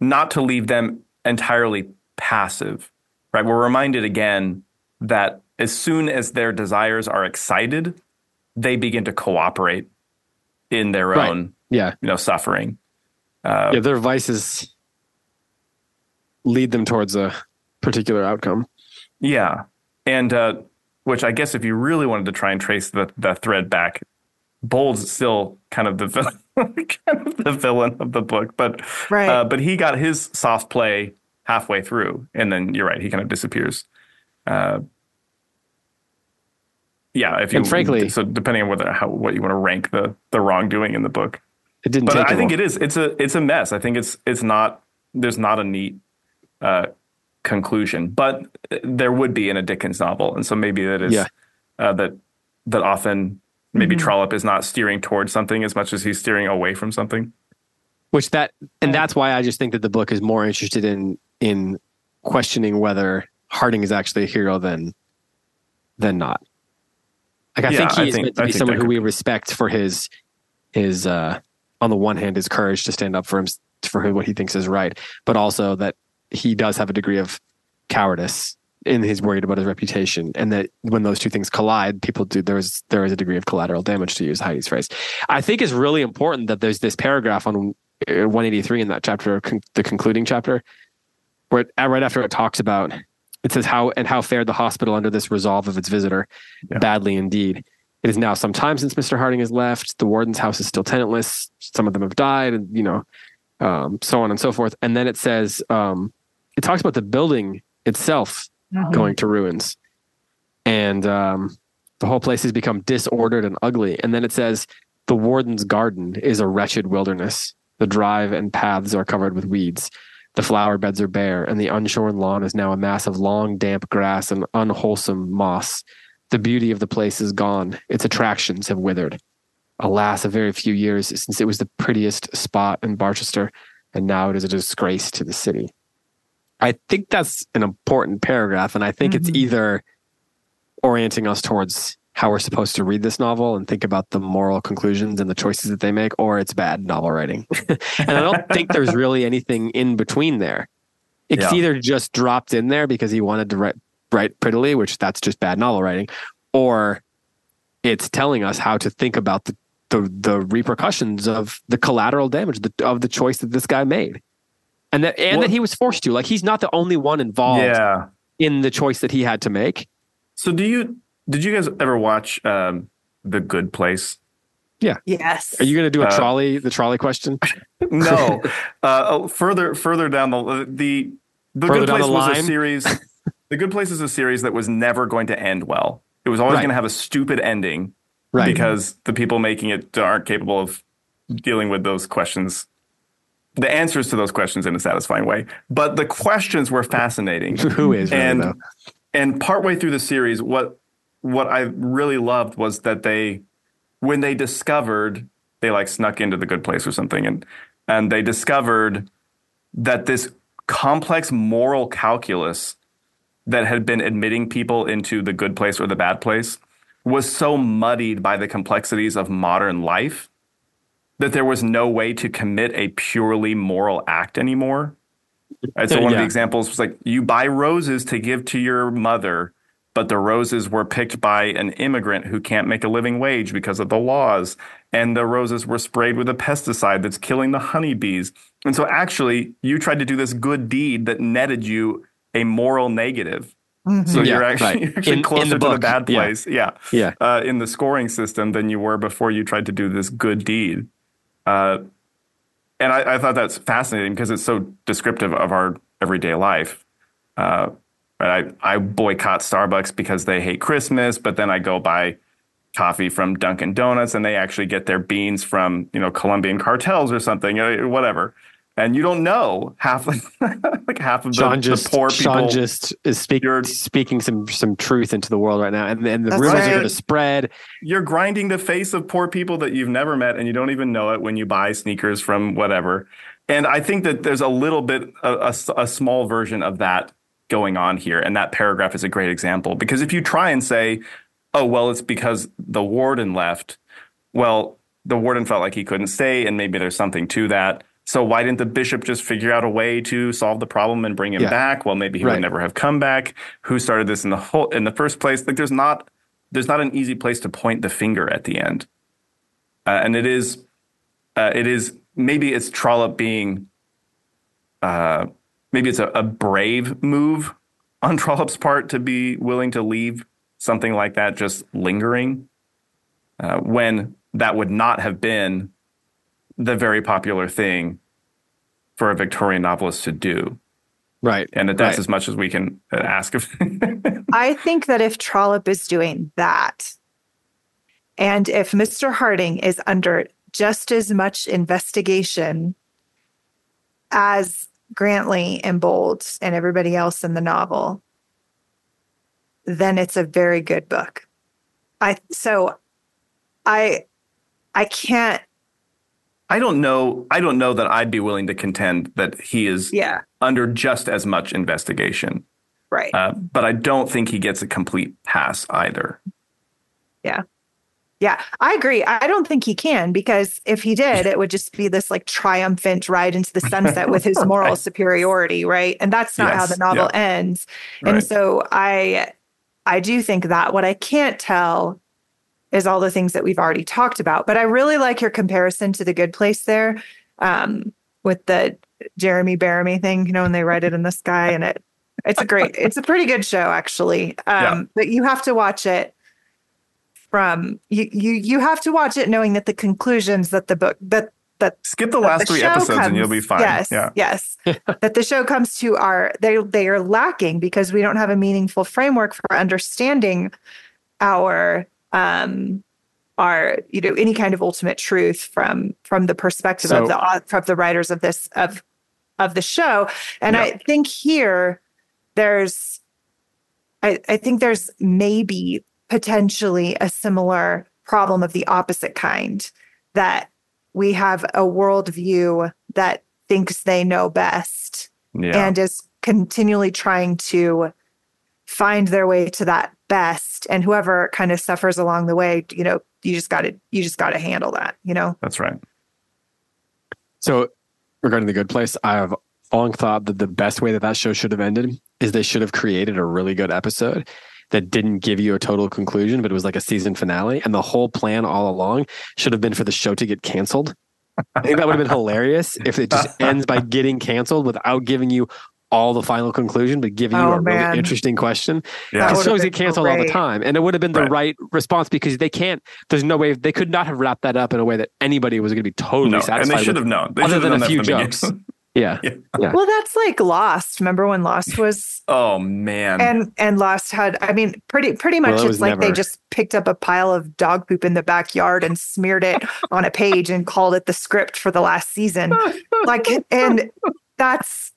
not to leave them entirely passive. Right, we're reminded again that as soon as their desires are excited, they begin to cooperate in their right. own, yeah, you know, suffering. Uh, yeah, their vices lead them towards a particular outcome. Yeah, and uh, which I guess if you really wanted to try and trace the the thread back, Bold's still kind of the villain, kind of the villain of the book, but right. uh, but he got his soft play halfway through, and then you're right, he kind of disappears. Uh, yeah, if you and frankly, so depending on whether how what you want to rank the the wrongdoing in the book, it didn't. But I think it is. It's a it's a mess. I think it's it's not. There's not a neat uh, conclusion, but there would be in a Dickens novel, and so maybe that is yeah. uh, that that often maybe mm-hmm. Trollope is not steering towards something as much as he's steering away from something. Which that and that's why I just think that the book is more interested in in questioning whether Harding is actually a hero than than not. Like I yeah, think he is meant to be someone who we respect for his his uh on the one hand his courage to stand up for him for what he thinks is right, but also that he does have a degree of cowardice in his worried about his reputation, and that when those two things collide, people do there is there is a degree of collateral damage to use Heidi's phrase. I think it's really important that there's this paragraph on uh, 183 in that chapter, the concluding chapter, where it, right after it talks about it says how and how fared the hospital under this resolve of its visitor, yeah. badly indeed. It is now some time since Mr. Harding has left. The warden's house is still tenantless. Some of them have died, and you know, um, so on and so forth. And then it says um, it talks about the building itself mm-hmm. going to ruins, and um, the whole place has become disordered and ugly. And then it says the warden's garden is a wretched wilderness. The drive and paths are covered with weeds. The flower beds are bare, and the unshorn lawn is now a mass of long, damp grass and unwholesome moss. The beauty of the place is gone. Its attractions have withered. Alas, a very few years since it was the prettiest spot in Barchester, and now it is a disgrace to the city. I think that's an important paragraph, and I think mm-hmm. it's either orienting us towards how we're supposed to read this novel and think about the moral conclusions and the choices that they make, or it's bad novel writing. and I don't think there's really anything in between there. It's yeah. either just dropped in there because he wanted to write, write prettily, which that's just bad novel writing, or it's telling us how to think about the the, the repercussions of the collateral damage the, of the choice that this guy made, and that and well, that he was forced to. Like he's not the only one involved yeah. in the choice that he had to make. So do you did you guys ever watch um, The Good Place? Yeah. Yes. Are you going to do a uh, trolley the trolley question? no. uh, oh, further further down the the the further Good Place was a series. the Good Place is a series that was never going to end well. It was always right. going to have a stupid ending, right? Because the people making it aren't capable of dealing with those questions the answers to those questions in a satisfying way. But the questions were fascinating. Who is really, and though? and partway through the series, what what I really loved was that they, when they discovered, they like snuck into the good place or something, and and they discovered that this complex moral calculus that had been admitting people into the good place or the bad place was so muddied by the complexities of modern life that there was no way to commit a purely moral act anymore. And so one yeah. of the examples was like you buy roses to give to your mother but the roses were picked by an immigrant who can't make a living wage because of the laws. And the roses were sprayed with a pesticide that's killing the honeybees. And so actually, you tried to do this good deed that netted you a moral negative. Mm-hmm. So yeah, you're actually, right. you're actually in, closer in the to the bad place, yeah, yeah, yeah. Uh, in the scoring system than you were before you tried to do this good deed. Uh, and I, I, thought that's fascinating because it's so descriptive of our everyday life. Uh? I, I boycott Starbucks because they hate Christmas, but then I go buy coffee from Dunkin' Donuts and they actually get their beans from, you know, Colombian cartels or something, whatever. And you don't know half like half of the, just, the poor people. Sean just is speak, speaking some some truth into the world right now, and, and the rumors right. are going to spread. You're grinding the face of poor people that you've never met, and you don't even know it when you buy sneakers from whatever. And I think that there's a little bit a, a, a small version of that going on here. And that paragraph is a great example because if you try and say, oh, well, it's because the warden left, well, the warden felt like he couldn't stay, and maybe there's something to that. So why didn't the bishop just figure out a way to solve the problem and bring him yeah. back? Well, maybe he right. would never have come back. Who started this in the whole in the first place? Like, there's not there's not an easy place to point the finger at the end, uh, and it is uh, it is maybe it's Trollope being uh, maybe it's a, a brave move on Trollope's part to be willing to leave something like that just lingering uh, when that would not have been the very popular thing for a Victorian novelist to do. Right. And that's right. as much as we can uh, ask of. I think that if Trollope is doing that, and if Mr. Harding is under just as much investigation as Grantly and Bold and everybody else in the novel, then it's a very good book. I so I I can't I don't know I don't know that I'd be willing to contend that he is yeah. under just as much investigation. Right. Uh, but I don't think he gets a complete pass either. Yeah. Yeah, I agree. I don't think he can because if he did, it would just be this like triumphant ride into the sunset with his moral right. superiority, right? And that's not yes. how the novel yeah. ends. And right. so I I do think that what I can't tell is all the things that we've already talked about. But I really like your comparison to the good place there um, with the Jeremy Bearimy thing, you know, when they write it in the sky and it it's a great it's a pretty good show actually. Um, yeah. but you have to watch it from you you you have to watch it knowing that the conclusions that the book that that skip the last the three episodes comes, and you'll be fine. Yes, yeah. yes. that the show comes to are they they are lacking because we don't have a meaningful framework for understanding our um our you know any kind of ultimate truth from from the perspective so, of the from the writers of this of of the show. And yeah. I think here there's I, I think there's maybe potentially a similar problem of the opposite kind that we have a worldview that thinks they know best yeah. and is continually trying to find their way to that best and whoever kind of suffers along the way you know you just got to you just got to handle that you know that's right so regarding the good place i have long thought that the best way that that show should have ended is they should have created a really good episode that didn't give you a total conclusion, but it was like a season finale. And the whole plan all along should have been for the show to get canceled. I think that would have been hilarious if it just ends by getting canceled without giving you all the final conclusion, but giving oh, you a man. really interesting question. Yeah. Because shows get canceled great. all the time. And it would have been the right. right. response because they can't, there's no way, they could not have wrapped that up in a way that anybody was going to be totally no, satisfied. And they should have known. They other than a few jokes. Yeah. yeah. Well, that's like Lost. Remember when Lost was Oh man. And and Lost had I mean pretty pretty much well, it's like never... they just picked up a pile of dog poop in the backyard and smeared it on a page and called it the script for the last season. like and that's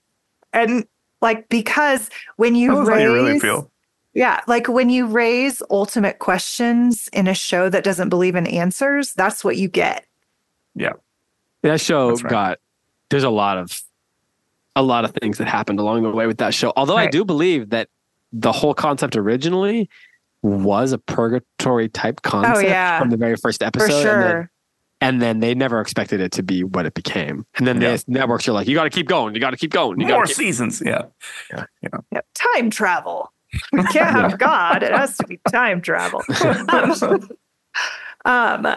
and like because when you raise you really feel. Yeah, like when you raise ultimate questions in a show that doesn't believe in answers, that's what you get. Yeah. That show right. got there's a lot of a lot of things that happened along the way with that show. Although right. I do believe that the whole concept originally was a purgatory type oh, concept oh, yeah. from the very first episode. For sure. And then, they never expected it to be what it became. And then yeah. the networks are like, you got to keep going. You got to keep going. You More keep... seasons. Yeah. Yeah. yeah. yeah. Time travel. We can't have God. It has to be time travel. um, um,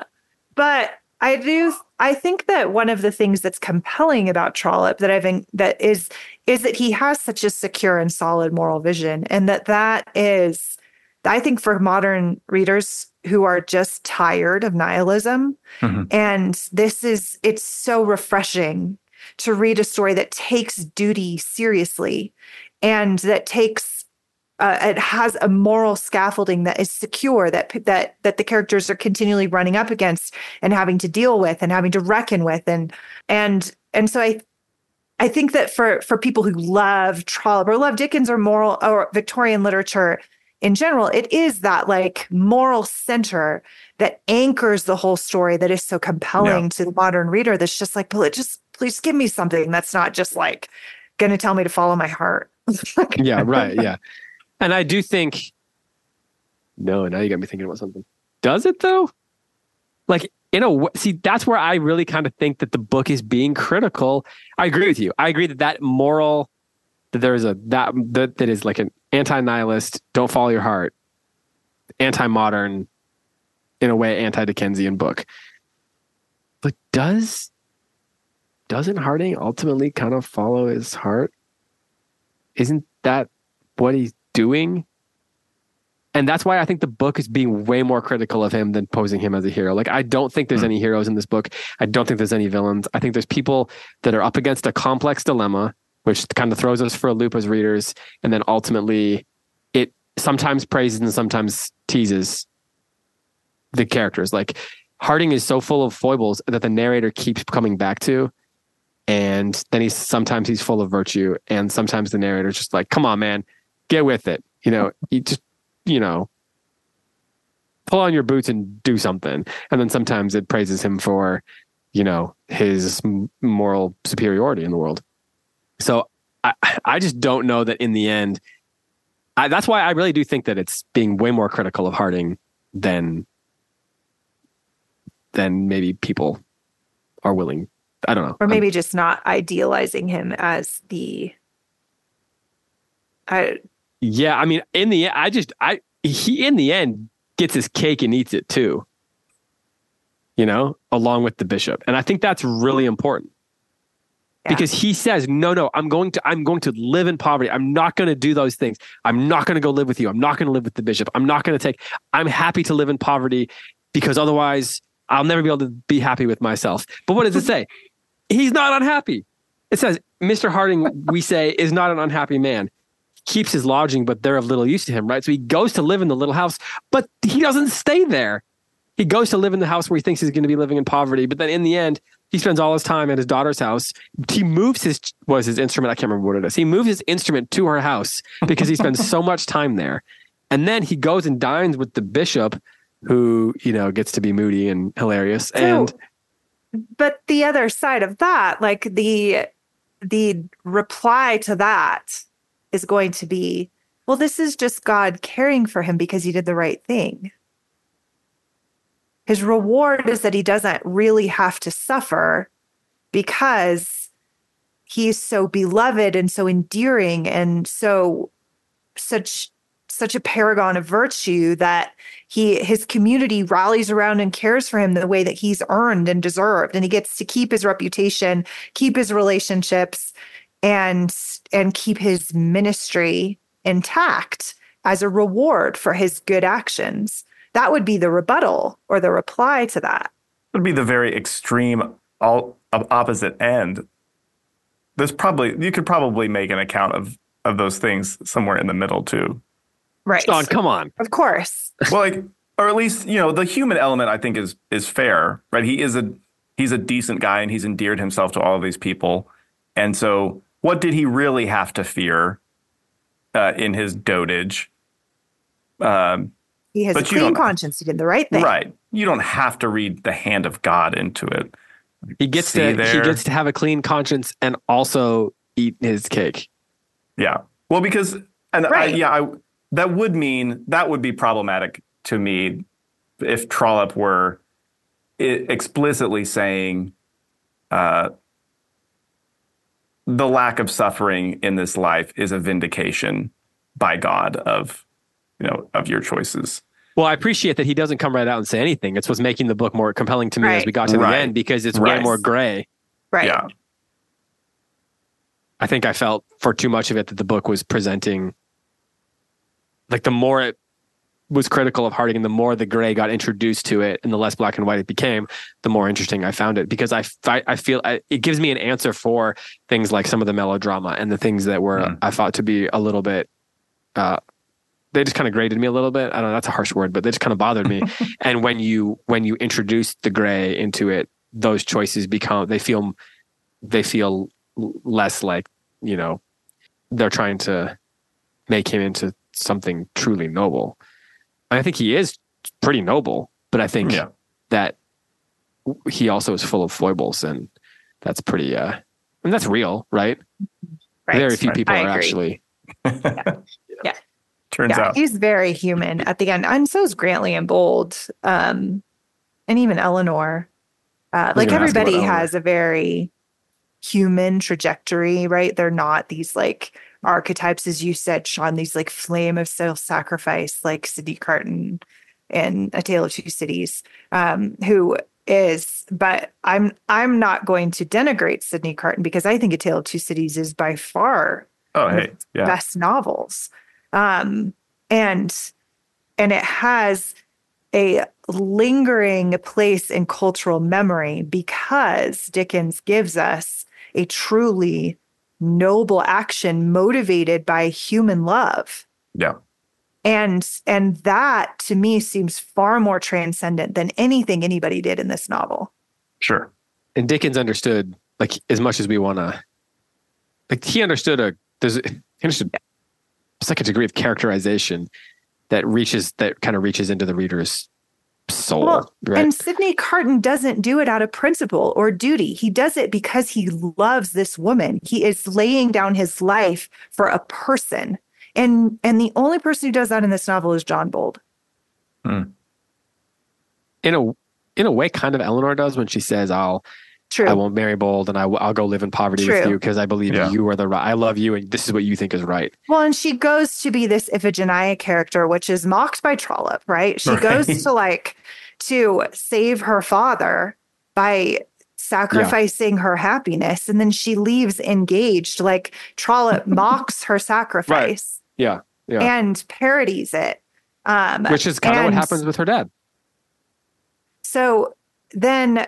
but I do I think that one of the things that's compelling about Trollope that I've that is is that he has such a secure and solid moral vision and that that is I think for modern readers who are just tired of nihilism mm-hmm. and this is it's so refreshing to read a story that takes duty seriously and that takes uh, it has a moral scaffolding that is secure that that that the characters are continually running up against and having to deal with and having to reckon with and and and so I I think that for for people who love Trollope or love Dickens or moral or Victorian literature in general, it is that like moral center that anchors the whole story that is so compelling yeah. to the modern reader. That's just like, well, just please give me something that's not just like going to tell me to follow my heart. yeah, right. Yeah. And I do think, no, now you got me thinking about something. Does it though? Like, in a way, see, that's where I really kind of think that the book is being critical. I agree with you. I agree that that moral, that there's a, that, that, that is like an anti nihilist, don't follow your heart, anti modern, in a way, anti Dickensian book. But does, doesn't Harding ultimately kind of follow his heart? Isn't that what he's doing. And that's why I think the book is being way more critical of him than posing him as a hero. Like, I don't think there's mm. any heroes in this book. I don't think there's any villains. I think there's people that are up against a complex dilemma, which kind of throws us for a loop as readers. And then ultimately, it sometimes praises and sometimes teases the characters. Like, Harding is so full of foibles that the narrator keeps coming back to. And then he's sometimes he's full of virtue, and sometimes the narrator's just like, "Come on, man, get with it." You know, you just you know, pull on your boots and do something. And then sometimes it praises him for, you know, his moral superiority in the world. So I, I just don't know that in the end, I, that's why I really do think that it's being way more critical of Harding than than maybe people are willing. I don't know. Or maybe I'm, just not idealizing him as the I yeah, I mean, in the I just I he in the end gets his cake and eats it too. You know, along with the bishop. And I think that's really important. Yeah. Because he says, "No, no, I'm going to I'm going to live in poverty. I'm not going to do those things. I'm not going to go live with you. I'm not going to live with the bishop. I'm not going to take I'm happy to live in poverty because otherwise I'll never be able to be happy with myself." But what does it say? He's not unhappy. It says, "Mr. Harding, we say, is not an unhappy man." keeps his lodging, but they're of little use to him, right? So he goes to live in the little house, but he doesn't stay there. He goes to live in the house where he thinks he's going to be living in poverty, but then in the end, he spends all his time at his daughter's house. He moves his was his instrument. I can't remember what it is. He moves his instrument to her house because he spends so much time there, and then he goes and dines with the bishop, who you know gets to be moody and hilarious. So, and but the other side of that, like the the reply to that is going to be, well, this is just God caring for him because he did the right thing. His reward is that he doesn't really have to suffer because he's so beloved and so endearing and so such such a paragon of virtue that he his community rallies around and cares for him the way that he's earned and deserved and he gets to keep his reputation keep his relationships and and keep his ministry intact as a reward for his good actions. That would be the rebuttal or the reply to that. It would be the very extreme all opposite end. There's probably you could probably make an account of of those things somewhere in the middle too. Right. Sean, come on. Of course. well, like, or at least you know the human element. I think is is fair, right? He is a he's a decent guy, and he's endeared himself to all of these people, and so what did he really have to fear uh, in his dotage? Um, he has a clean conscience. He did the right thing. Right. You don't have to read the hand of God into it. He gets See to there? he gets to have a clean conscience and also eat his cake. Yeah. Well, because and right. I, yeah, I, that would mean that would be problematic to me if Trollope were explicitly saying, uh, the lack of suffering in this life is a vindication by God of, you know, of your choices. Well, I appreciate that he doesn't come right out and say anything. It's what's making the book more compelling to me right. as we got to right. the end because it's right. way more gray. Right. Yeah. I think I felt for too much of it that the book was presenting like the more it was critical of Harding, and the more the gray got introduced to it, and the less black and white it became, the more interesting I found it because I I, I feel I, it gives me an answer for things like some of the melodrama and the things that were mm. I thought to be a little bit. Uh, they just kind of grated me a little bit. I don't know. That's a harsh word, but they just kind of bothered me. and when you when you introduce the gray into it, those choices become they feel they feel less like you know they're trying to make him into something truly noble. I think he is pretty noble, but I think yeah. that he also is full of foibles, and that's pretty. uh and that's real, right? right. Very few people I are agree. actually. yeah. Yeah. Turns yeah, out he's very human at the end, and so is Grantly and Bold, um, and even Eleanor. Uh, like everybody has a very human trajectory, right? They're not these like archetypes, as you said, Sean, these like flame of self sacrifice, like Sidney Carton in A Tale of Two Cities, um, who is, but I'm I'm not going to denigrate Sidney Carton because I think A Tale of Two Cities is by far oh hey yeah. best novels. Um, and and it has a lingering place in cultural memory because Dickens gives us a truly noble action motivated by human love. Yeah. And and that to me seems far more transcendent than anything anybody did in this novel. Sure. And Dickens understood like as much as we want to like he understood a there's he understood second degree of characterization that reaches that kind of reaches into the reader's soul. Well, right? And Sidney Carton doesn't do it out of principle or duty. He does it because he loves this woman. He is laying down his life for a person. And and the only person who does that in this novel is John Bold. Hmm. In a in a way, kind of Eleanor does when she says, "I'll True. I won't marry Bold and I, will go live in poverty True. with you because I believe yeah. you are the right. I love you and this is what you think is right. Well, and she goes to be this Iphigenia character, which is mocked by Trollope, right? She right. goes to like to save her father by sacrificing yeah. her happiness and then she leaves engaged. Like Trollope mocks her sacrifice. Right. Yeah. Yeah. And parodies it. Um, which is kind of what happens with her dad. So then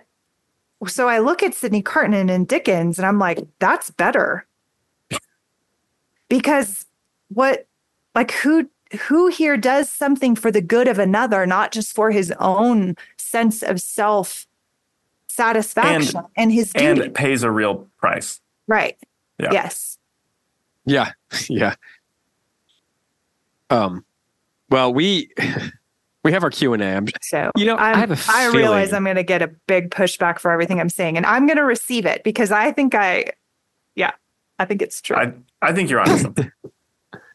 so I look at Sidney Carton and Dickens and I'm like, that's better. because what like who who here does something for the good of another, not just for his own sense of self satisfaction and, and his duty. And it pays a real price. Right. Yeah. Yes. Yeah. Yeah. Um well we we have our Q and A. So you know, I'm, I have a I realize I'm going to get a big pushback for everything I'm saying, and I'm going to receive it because I think I, yeah, I think it's true. I I think you're on something.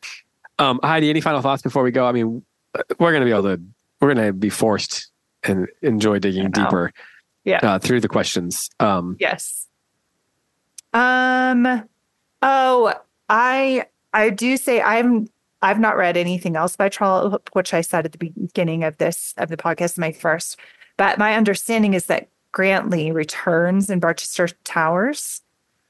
um, Heidi, any final thoughts before we go? I mean, we're going to be able to, we're going to be forced and enjoy digging deeper, yeah, uh, through the questions. Um, yes. Um. Oh, I I do say I'm I've not read anything else by Trollope, which I said at the beginning of this of the podcast, my first. But my understanding is that Grantly returns in Barchester Towers,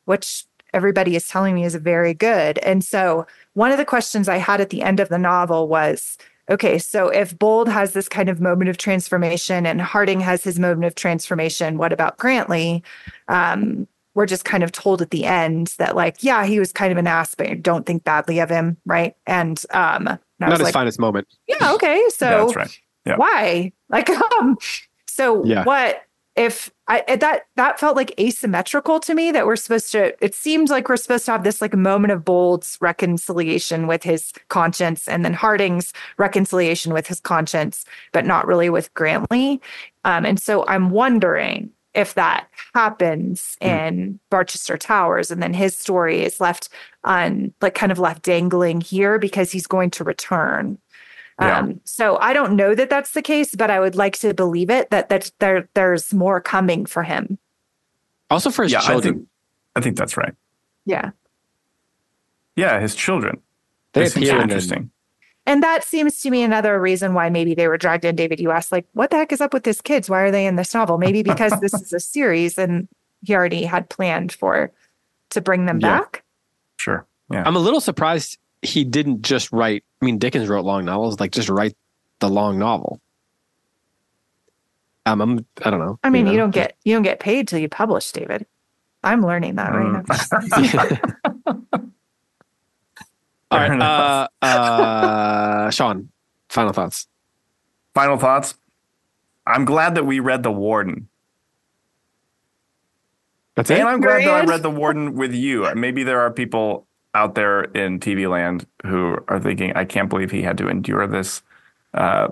which everybody is telling me is very good. And so one of the questions I had at the end of the novel was okay, so if Bold has this kind of moment of transformation and Harding has his moment of transformation, what about Grantly? Um, we're just kind of told at the end that like yeah he was kind of an ass but don't think badly of him right? And um and not his like, finest moment. yeah okay so yeah, that's right. Yeah. why? Like um so yeah. what if I that that felt like asymmetrical to me that we're supposed to it seems like we're supposed to have this like moment of Bold's reconciliation with his conscience and then Harding's reconciliation with his conscience but not really with Grantly. Um and so I'm wondering if that happens mm. in Barchester Towers and then his story is left on like kind of left dangling here because he's going to return. Yeah. Um, so I don't know that that's the case, but I would like to believe it that that there there's more coming for him. Also for his yeah, children. I think, I think that's right. Yeah. Yeah, his children. They, they appear interesting. And that seems to me another reason why maybe they were dragged in. David, you asked, like, what the heck is up with this kids? Why are they in this novel? Maybe because this is a series and he already had planned for to bring them yeah. back. Sure. Yeah. I'm a little surprised he didn't just write. I mean, Dickens wrote long novels, like just write the long novel. Um, I'm, I don't know. I mean, you, know? you don't get you don't get paid till you publish, David. I'm learning that right mm. now. All right. Uh, uh, Sean, final thoughts. Final thoughts. I'm glad that we read The Warden. That's it. And I'm glad that I read The Warden with you. Maybe there are people out there in TV land who are thinking, I can't believe he had to endure this. Uh,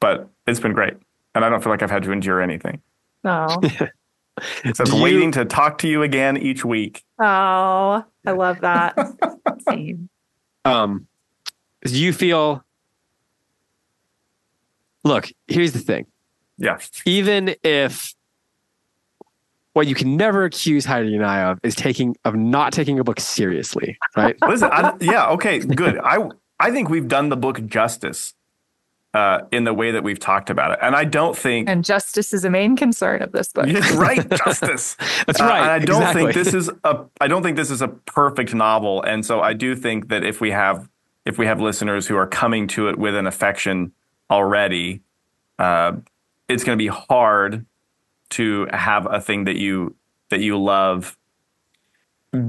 but it's been great. And I don't feel like I've had to endure anything. No. Except you... waiting to talk to you again each week. Oh, I love that. Same. Um, do you feel? Look, here's the thing. Yeah. Even if what you can never accuse Heidi and I of is taking of not taking a book seriously, right? Listen, I, yeah, okay, good. I I think we've done the book justice uh, in the way that we've talked about it, and I don't think and justice is a main concern of this book. right, justice. That's right. Uh, I don't exactly. think this is a I don't think this is a perfect novel, and so I do think that if we have if we have listeners who are coming to it with an affection already, uh, it's going to be hard to have a thing that you that you love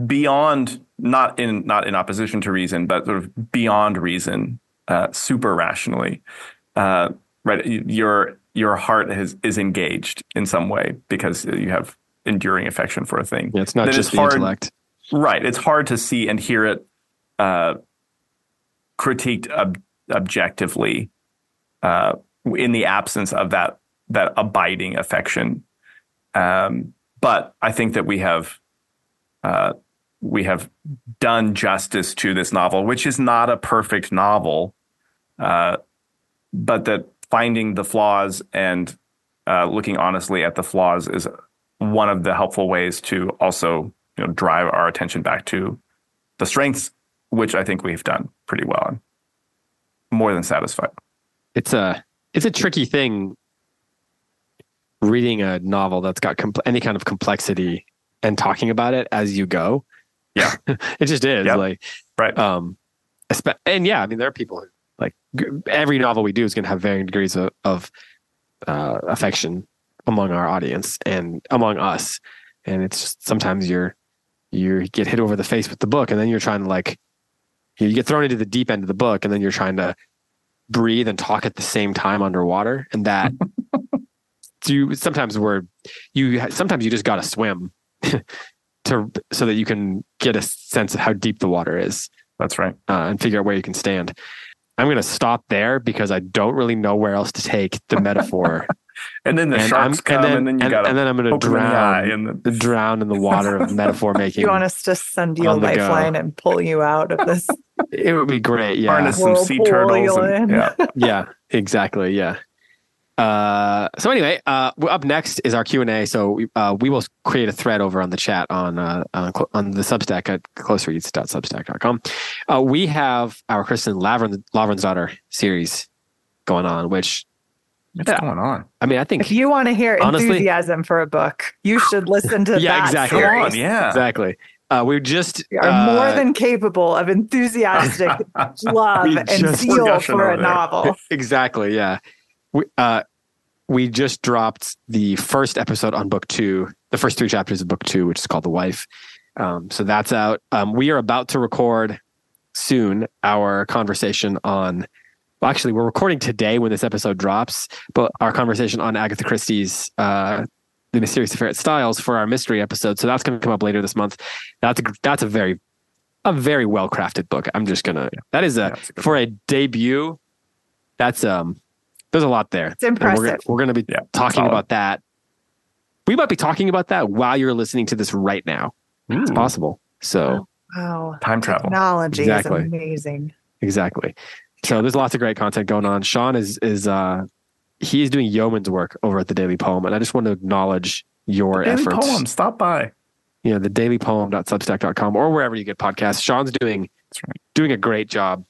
beyond not in not in opposition to reason, but sort of beyond reason, uh, super rationally. Uh, right, your your heart has, is engaged in some way because you have enduring affection for a thing. Yeah, it's not just the hard, intellect. Right. It's hard to see and hear it uh, critiqued ob- objectively uh, in the absence of that that abiding affection. Um, but I think that we have uh, we have done justice to this novel, which is not a perfect novel, uh, but that finding the flaws and uh, looking honestly at the flaws is one of the helpful ways to also you know drive our attention back to the strengths, which I think we've done pretty well. I'm more than satisfied. It's a it's a tricky thing reading a novel that's got compl- any kind of complexity and talking about it as you go. Yeah, it just is yep. like right. Um, and yeah, I mean there are people who like every novel we do is going to have varying degrees of, of uh, affection among our audience and among us. And it's just sometimes you're you get hit over the face with the book, and then you're trying to like you get thrown into the deep end of the book, and then you're trying to breathe and talk at the same time underwater, and that. you sometimes we're you sometimes you just got to swim to so that you can get a sense of how deep the water is. That's right, uh, and figure out where you can stand. I'm going to stop there because I don't really know where else to take the metaphor. and then the and sharks I'm, come, and then, and then you got and then I'm going to drown, the... drown in the water of metaphor making. you want us to send you a lifeline and pull you out of this? it would be great. Yeah, harness some sea turtles. And, yeah, yeah, exactly. Yeah. Uh, so anyway, uh, up next is our Q and A. So uh, we will create a thread over on the chat on uh, on, on the Substack at closereads.substack.com. Uh, we have our Kristin Lavransdatter series going on, which What's yeah. going on? I mean, I think if you want to hear honestly, enthusiasm for a book, you should listen to yeah, that exactly. series. yeah, exactly. Uh, we just we are uh, more than capable of enthusiastic love and zeal for a novel. Exactly. Yeah we, uh, we just dropped the first episode on book two, the first three chapters of book two, which is called The Wife. Um, so that's out. Um, we are about to record soon our conversation on. Well, actually, we're recording today when this episode drops, but our conversation on Agatha Christie's uh, The Mysterious Affair at Styles for our mystery episode. So that's going to come up later this month. That's a, that's a very a very well crafted book. I'm just gonna. Yeah. That is a, a for one. a debut. That's um there's a lot there. It's impressive. we're, we're going to be yeah, talking about that. We might be talking about that while you're listening to this right now. Ooh. It's possible. So, wow. Time travel. Technology exactly. is amazing. Exactly. So there's lots of great content going on. Sean is is uh he is doing yeoman's work over at the Daily Poem, and I just want to acknowledge your the Daily efforts. Poem, stop by. You know, the dailypoem.substack.com or wherever you get podcasts. Sean's doing right. doing a great job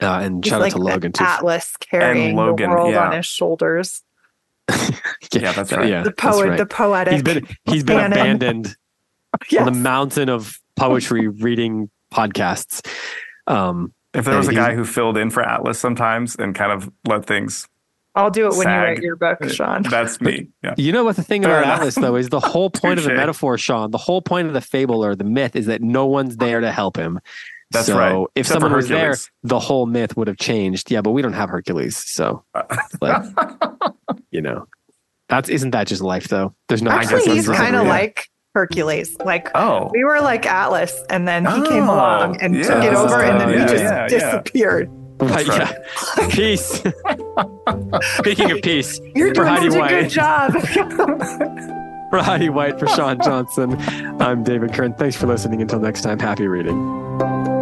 uh, and He's shout like out to Logan too. Atlas carrying Logan, the world yeah. on his shoulders. yeah, yeah, that's right. Yeah, the poet, right. the poetic. He's been he's been abandoned yes. on the mountain of poetry reading podcasts. Um, if there was a guy who filled in for Atlas sometimes and kind of let things I'll do it when you write your book, Sean. That's me. Yeah. You know what the thing about Atlas though is the whole point of the metaphor, Sean, the whole point of the fable or the myth is that no one's there to help him. That's so right. If Except someone was there, the whole myth would have changed. Yeah, but we don't have Hercules, so like, you know, that's isn't that just life though? There's no. Actually, he's kind of like Hercules. Like, oh, we were like Atlas, and then he oh, came ah, along and yeah, took it over, and then yeah, he just yeah, disappeared. Right, yeah. peace. Speaking of peace, you're doing such a good job. For Heidi White, for Sean Johnson, I'm David Kern. Thanks for listening. Until next time, happy reading.